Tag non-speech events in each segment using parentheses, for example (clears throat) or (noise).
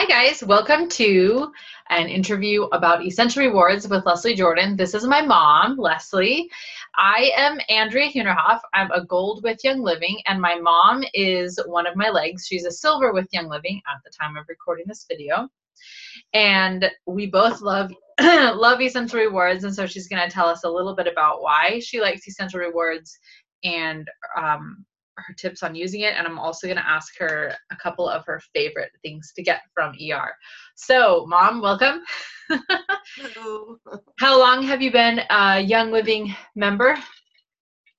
Hi, guys. Welcome to an interview about Essential Rewards with Leslie Jordan. This is my mom, Leslie. I am Andrea Hunerhoff. I'm a gold with Young Living, and my mom is one of my legs. She's a silver with Young Living at the time of recording this video. And we both love (clears throat) love Essential Rewards, and so she's going to tell us a little bit about why she likes Essential Rewards and um, her tips on using it and i'm also going to ask her a couple of her favorite things to get from er so mom welcome Hello. how long have you been a young living member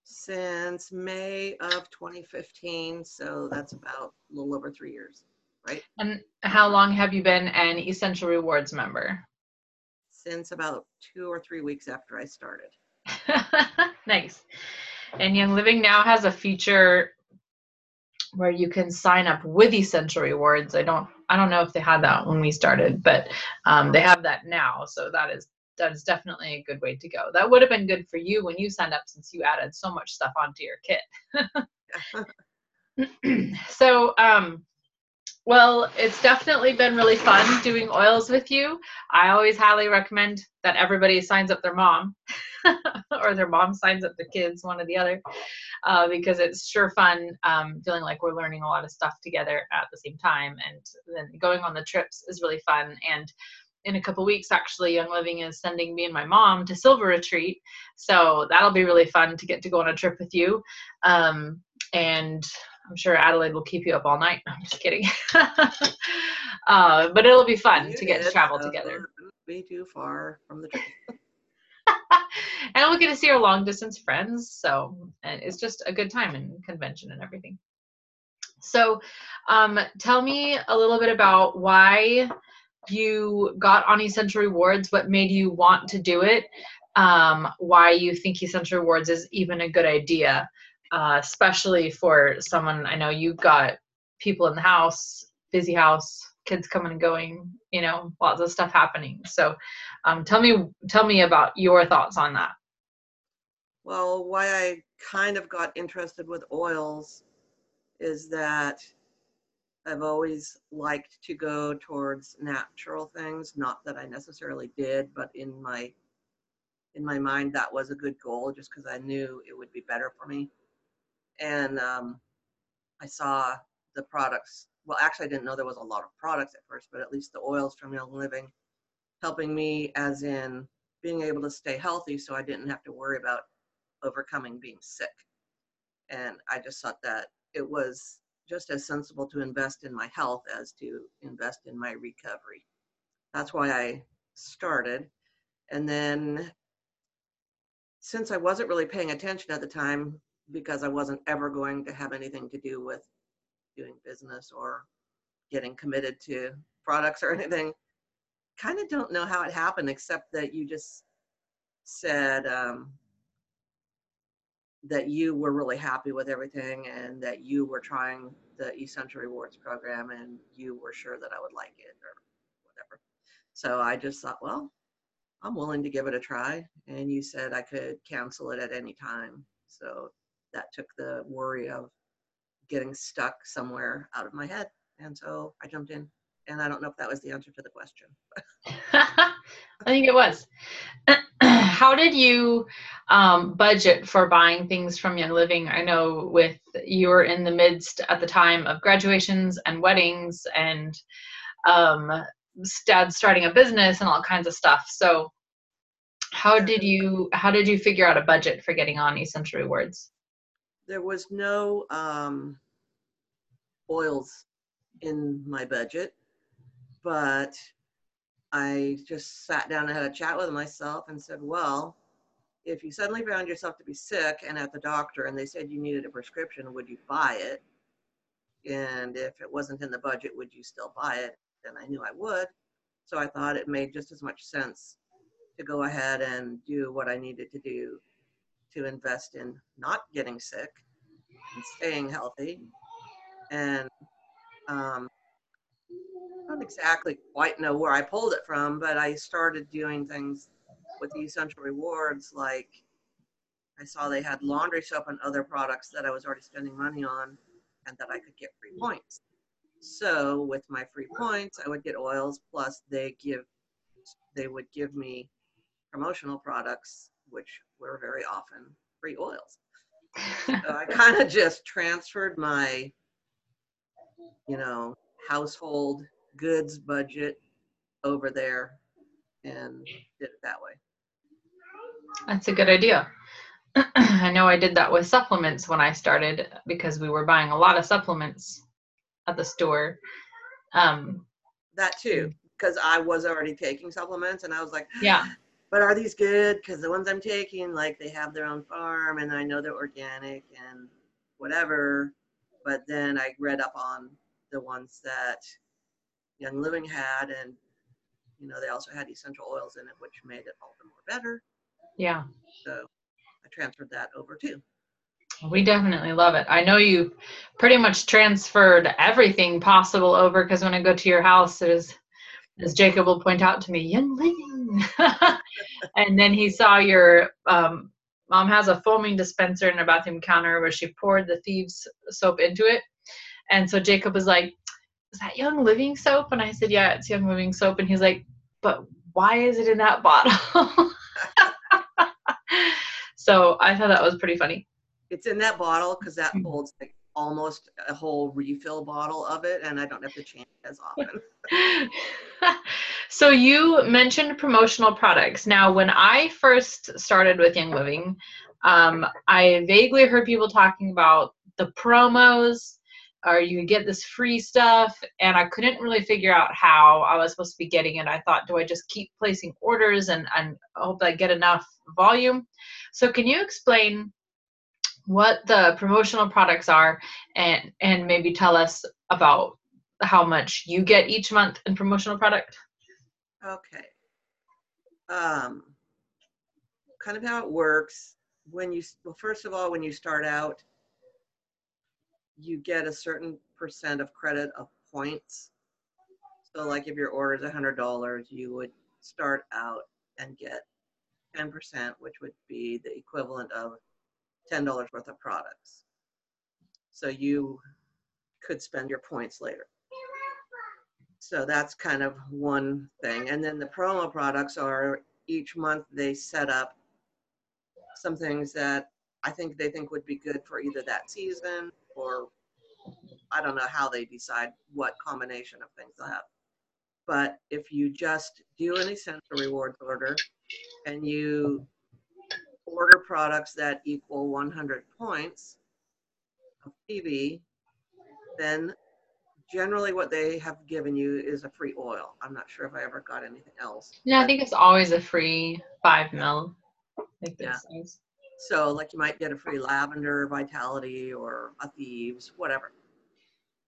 Since May of 2015, so that's about a little over three years, right? and how long have you been an essential rewards member Since about two or three weeks after I started. (laughs) nice and young living now has a feature where you can sign up with essential rewards. I don't i don't know if they had that when we started but um, they have that now. So that is that is definitely a good way to go. That would have been good for you when you signed up since you added so much stuff onto your kit. (laughs) (laughs) So um well it's definitely been really fun doing oils with you. I always highly recommend that everybody signs up their mom (laughs) or their mom signs up the kids one or the other uh, because it's sure fun um, feeling like we're learning a lot of stuff together at the same time. And then going on the trips is really fun. And in a couple weeks actually young living is sending me and my mom to silver retreat. So that'll be really fun to get to go on a trip with you. Um, and I'm sure Adelaide will keep you up all night. (laughs) I'm just kidding. (laughs) uh, but it'll be fun to get to travel together. Be too far from the (laughs) and we'll get to see our long distance friends. So and it's just a good time and convention and everything. So um, tell me a little bit about why you got on Essential Rewards, what made you want to do it, um, why you think Essential Rewards is even a good idea, uh, especially for someone I know you've got people in the house, busy house, kids coming and going, you know, lots of stuff happening. So um, tell me tell me about your thoughts on that. Well, why I kind of got interested with oils is that I've always liked to go towards natural things. Not that I necessarily did, but in my in my mind that was a good goal, just because I knew it would be better for me. And um, I saw the products. Well, actually, I didn't know there was a lot of products at first, but at least the oils from Young Living helping me, as in being able to stay healthy, so I didn't have to worry about overcoming being sick. And I just thought that it was just as sensible to invest in my health as to invest in my recovery. That's why I started. And then, since I wasn't really paying attention at the time, because I wasn't ever going to have anything to do with doing business or getting committed to products or anything, kind of don't know how it happened, except that you just said, um, that you were really happy with everything and that you were trying the essential rewards program and you were sure that I would like it or whatever. So I just thought, well, I'm willing to give it a try. And you said I could cancel it at any time. So that took the worry of getting stuck somewhere out of my head. And so I jumped in. And I don't know if that was the answer to the question. (laughs) I think it was. (clears throat) How did you um, budget for buying things from Young Living? I know with you were in the midst at the time of graduations and weddings and um, dad starting a business and all kinds of stuff. So how did you how did you figure out a budget for getting on Essential Rewards? There was no um, oils in my budget, but I just sat down and had a chat with myself and said, well, if you suddenly found yourself to be sick and at the doctor and they said you needed a prescription, would you buy it? And if it wasn't in the budget, would you still buy it? And I knew I would. So I thought it made just as much sense to go ahead and do what I needed to do to invest in not getting sick and staying healthy. And um, I don't exactly quite know where I pulled it from, but I started doing things with the essential rewards. Like I saw they had laundry soap and other products that I was already spending money on and that I could get free points. So with my free points, I would get oils plus they give they would give me promotional products, which were very often free oils. So I kind of just transferred my, you know, household goods budget over there and did it that way. That's a good idea. (clears throat) I know I did that with supplements when I started because we were buying a lot of supplements at the store. Um, That too, because I was already taking supplements and I was like, yeah, (gasps) but are these good? Because the ones I'm taking, like they have their own farm and I know they're organic and whatever. But then I read up on the ones that Young Living had, and you know they also had essential oils in it, which made it all the more better. yeah. So I transferred that over too. We definitely love it. I know you pretty much transferred everything possible over because when I go to your house, it is, as Jacob will point out to me, young living. (laughs) and then he saw your um, mom has a foaming dispenser in her bathroom counter where she poured the thieves soap into it. And so Jacob was like, Is that young living soap? And I said, Yeah, it's young living soap. And he's like, But why is it in that bottle? (laughs) so I thought that was pretty funny. It's in that bottle because that Mhm. holds like almost a whole refill bottle of it, and I don't have to change as often. (laughs) so you mentioned promotional products. Now, when I first started with Young Living, um, I vaguely heard people talking about the promos, or you can get this free stuff, and I couldn't really figure out how I was supposed to be getting it. I thought, do I just keep placing orders and, and hope I get enough volume? So, can you explain? What the promotional products are and and maybe tell us about how much you get each month in promotional product Okay. Um, kind of how it works when you, well, first of all, when you start out, you get a certain percent of credit of points. So like if your order is a hundred dollars, you would start out and get ten percent, which would be the equivalent of ten dollars worth of products. So you could spend your points later. So that's kind of one thing. And then the promo products are each month they set up some things that I think they think would be good for either that season or I don't know how they decide what combination of things they'll have. But if you just do an essential rewards order and you order products that equal 100 points of PV, then generally what they have given you is a free oil. I'm not sure if I ever got anything else. yeah i think it's always a free five mil like Yeah. this size. So like you might get a free lavender vitality or a thieves, whatever.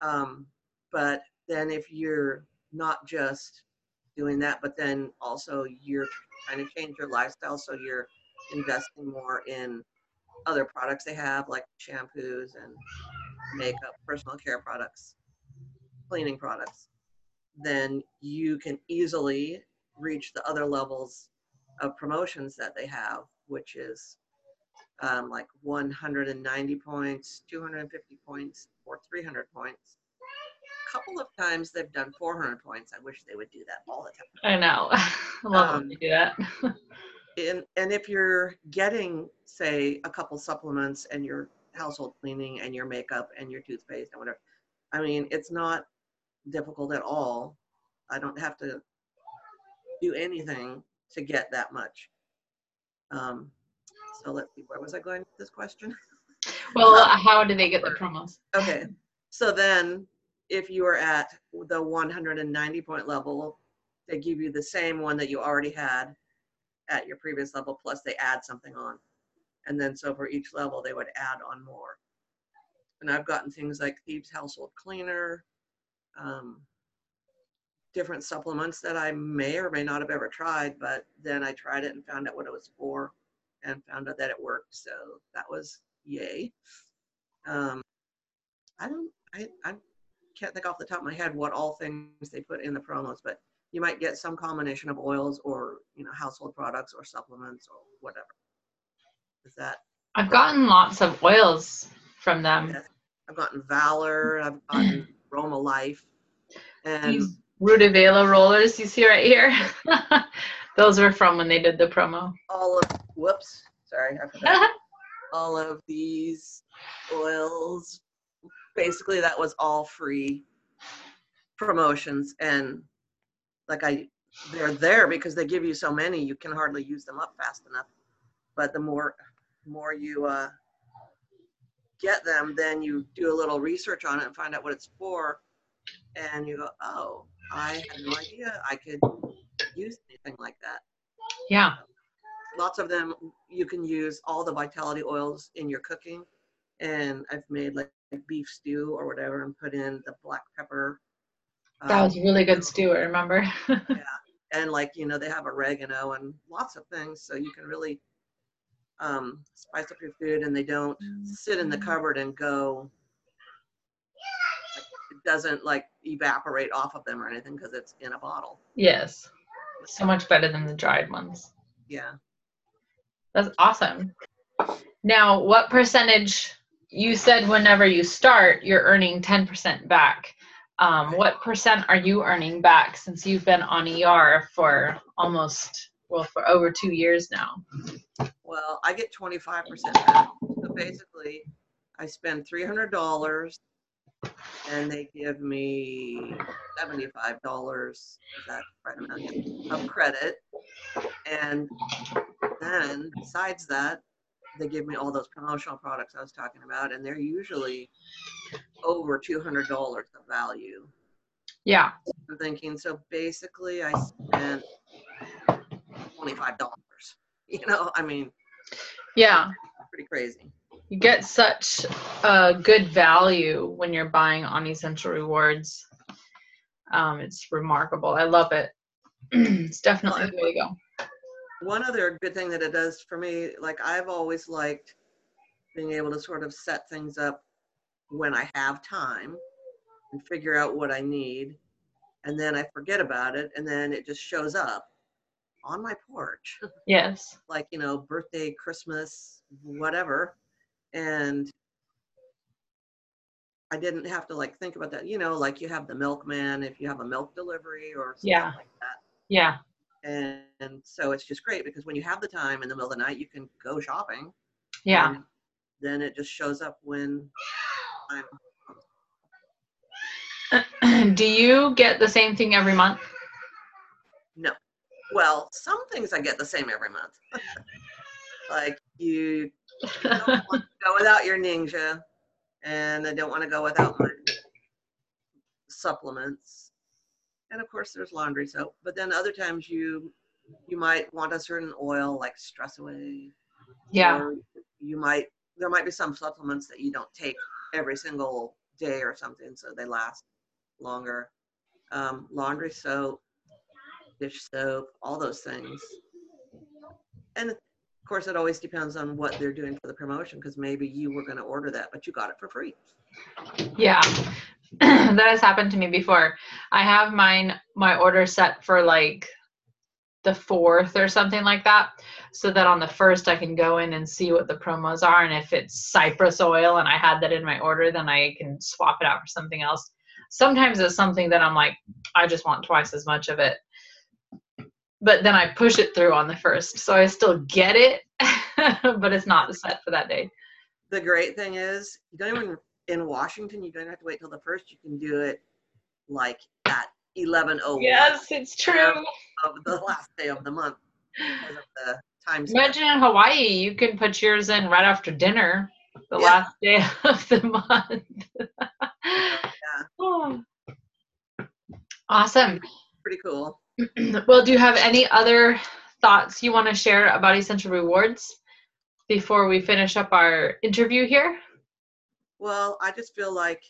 Um, but then if you're not just doing that, but then also you're trying to change your lifestyle, so you're investing more in other products they have, like shampoos and makeup, personal care products, cleaning products, then you can easily reach the other levels of promotions that they have, which is um, like 190 points, 250 points, or 300 points. A couple of times they've done 400 points. I wish they would do that all the time. i know i (laughs) love when Um, they do that (laughs) And, and if you're getting, say, a couple supplements and your household cleaning and your makeup and your toothpaste and whatever, I mean, it's not difficult at all. I don't have to do anything to get that much. Um, so let's see, where was I going with this question? (laughs) well how do they get the promos Okay, so then if you are at the 190 point level, they give you the same one that you already had at your previous level, plus they add something on. And then so for each level, they would add on more. And I've gotten things like Thieves Household Cleaner, um, different supplements that I may or may not have ever tried, but then I tried it and found out what it was for and found out that it worked. So that was yay. Um, I don't, I, I can't think off the top of my head what all things they put in the promos, but you might get some combination of oils or, you know, household products or supplements or whatever. Is that, i've gotten lots of oils from them Yes. I've gotten Valor, I've gotten (clears throat) Aroma Life. And These RutaVaLa rollers you see right here. (laughs) Those were from when they did the promo. all of whoops, sorry, I forgot. (laughs) all of these oils. Basically, that was all free promotions, and like I, they're there because they give you so many, you can hardly use them up fast enough. But the more, more you uh, get them, then you do a little research on it and find out what it's for, and you go, oh, I had no idea I could use anything like that yeah. lots of them you can use all the vitality oils in your cooking and i've made like beef stew or whatever and put in the black pepper That um, was really good stew, I remember. (laughs) Yeah, and like you know they have oregano and lots of things so you can really um, spice up your food and they don't sit in the cupboard and go like, it doesn't like evaporate off of them or anything because it's in a bottle yes. So much better than the dried ones. yeah That's awesome. Now, what percentage you said whenever you start, you're earning 10% back. Um, what percent are you earning back since you've been on ER for almost, well, for over two years now? Well, I get twenty-five percent back. So basically, I spend three hundred dollars, and they give me seventy-five dollars. Is that right amount? Of credit, and then besides that, they give me all those promotional products I was talking about, and they're usually over two hundred dollars of value. Yeah. I'm thinking, so basically, I spent twenty-five dollars. You know, I mean, Yeah. pretty crazy. You get such a good value when you're buying on Essential Rewards. Um, it's remarkable. I love it. (clears throat) it's definitely the way to go. One other good thing that it does for me, like I've always liked being able to sort of set things up when I have time and figure out what I need. And then I forget about it and then it just shows up on my porch, (laughs) Yes. like, you know, birthday, Christmas, whatever. And I didn't have to like think about that, you know, like you have the milkman if you have a milk delivery or something Yeah. like that. Yeah. And, and so it's just great because when you have the time in the middle of the night, you can go shopping. Yeah. then it just shows up when I'm (clears throat) Do you get the same thing every month? no. Well, some things I get the same every month. (laughs) like you don't (laughs) want to go without your NingXia, and I don't want to go without my supplements. And of course, there's laundry soap. But then other times you you might want a certain oil like Stress Away. Yeah. or you might there might be some supplements that you don't take every single day or something so they last longer um, laundry soap dish soap all those things and of course it always depends on what they're doing for the promotion because maybe you were going to order that but you got it for free Yeah. (clears throat) that has happened to me before. I have mine my order set for like the fourth or something like that. So that on the first I can go in and see what the promos are. And if it's cypress oil and I had that in my order, then I can swap it out for something else. Sometimes it's something that I'm like, I just want twice as much of it. But then I push it through on the first. So I still get it, (laughs) but it's not set for that day. the great thing is you don't even in washington you don't have to wait till the first you can do it like at 11.01 Yes, it's true. of the last day of the month because of the time. Imagine in Hawaii, you can put yours in right after dinner, the Yeah. last day (laughs) of the month. yeah. (laughs) Oh. Awesome. pretty cool (clears throat) well, do you have any other thoughts you want to share about Essential Rewards before we finish up our interview here? Well, I just feel like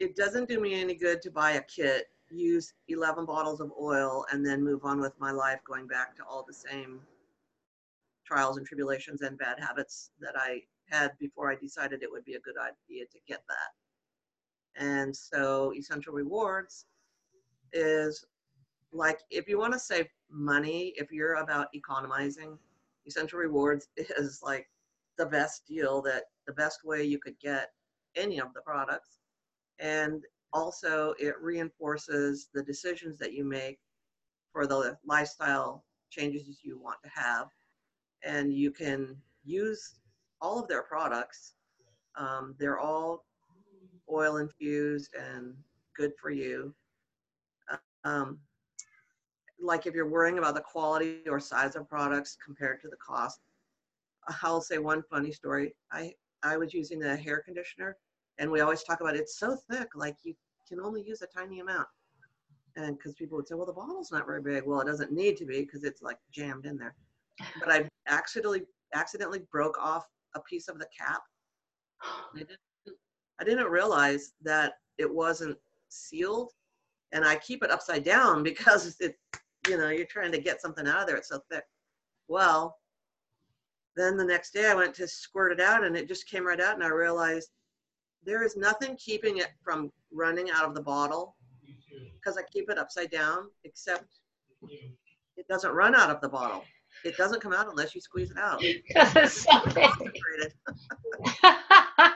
it doesn't do me any good to buy a kit, use 11 bottles of oil, and then move on with my life going back to all the same trials and tribulations and bad habits that I had before I decided it would be a good idea to get that. And so, Essential Rewards is like if you want to save money, if you're about economizing, Essential Rewards is like the best deal that the best way you could get any of the products and also it reinforces the decisions that you make for the lifestyle changes you want to have. And you can use all of their products. Um, they're all oil infused and good for you. Um, like if you're worrying about the quality or size of products compared to the cost, I'll say one funny story. I, I was using a hair conditioner and we always talk about it's so thick, like you can only use a tiny amount. And because people would say, well, the bottle's not very big. Well, it doesn't need to be because it's like jammed in there. But I accidentally accidentally broke off a piece of the cap. (gasps) I didn't, I didn't realize that it wasn't sealed, and I keep it upside down (laughs) because it, you know, you're trying to get something out of there. It's so thick. Well, then the next day I went to squirt it out, and it just came right out, and I realized there is nothing keeping it from running out of the bottle because I keep it upside down, except it doesn't run out of the bottle. It doesn't come out unless you squeeze it out. (laughs) (laughs)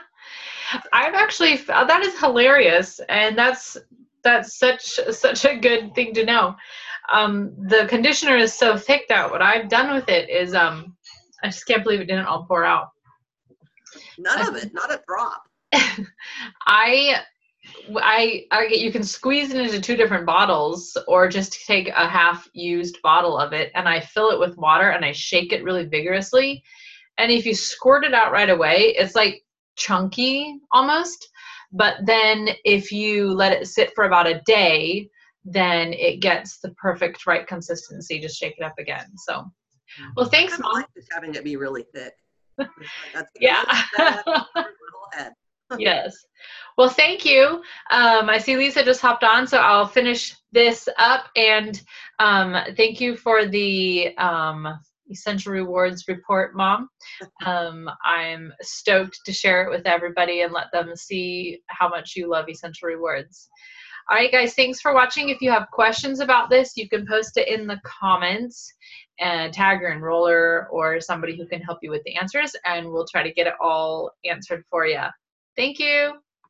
I've actually that is hilarious, and that's that's such such a good thing to know. Um, the conditioner is so thick that what I've done with it is um, I just can't believe it didn't all pour out. None of it, not a drop. (laughs) I I, I you can squeeze it into two different bottles or just take a half used bottle of it and I fill it with water and I shake it really vigorously. And if you squirt it out right away, it's like chunky almost. But then if you let it sit for about a day, then it gets the perfect right consistency. Just shake it up again. So, well, thanks, mom. Like just having it be really thick. (laughs) yeah (laughs) yes. Well, thank you. Um, I see Lisa just hopped on, so I'll finish this up. And um, thank you for the um, Essential Rewards report, Mom. (laughs) Um, I'm stoked to share it with everybody and let them see how much you love Essential Rewards. All right, guys, thanks for watching. If you have questions about this, you can post it in the comments and tag your enroller or somebody who can help you with the answers, and we'll try to get it all answered for you. Thank you.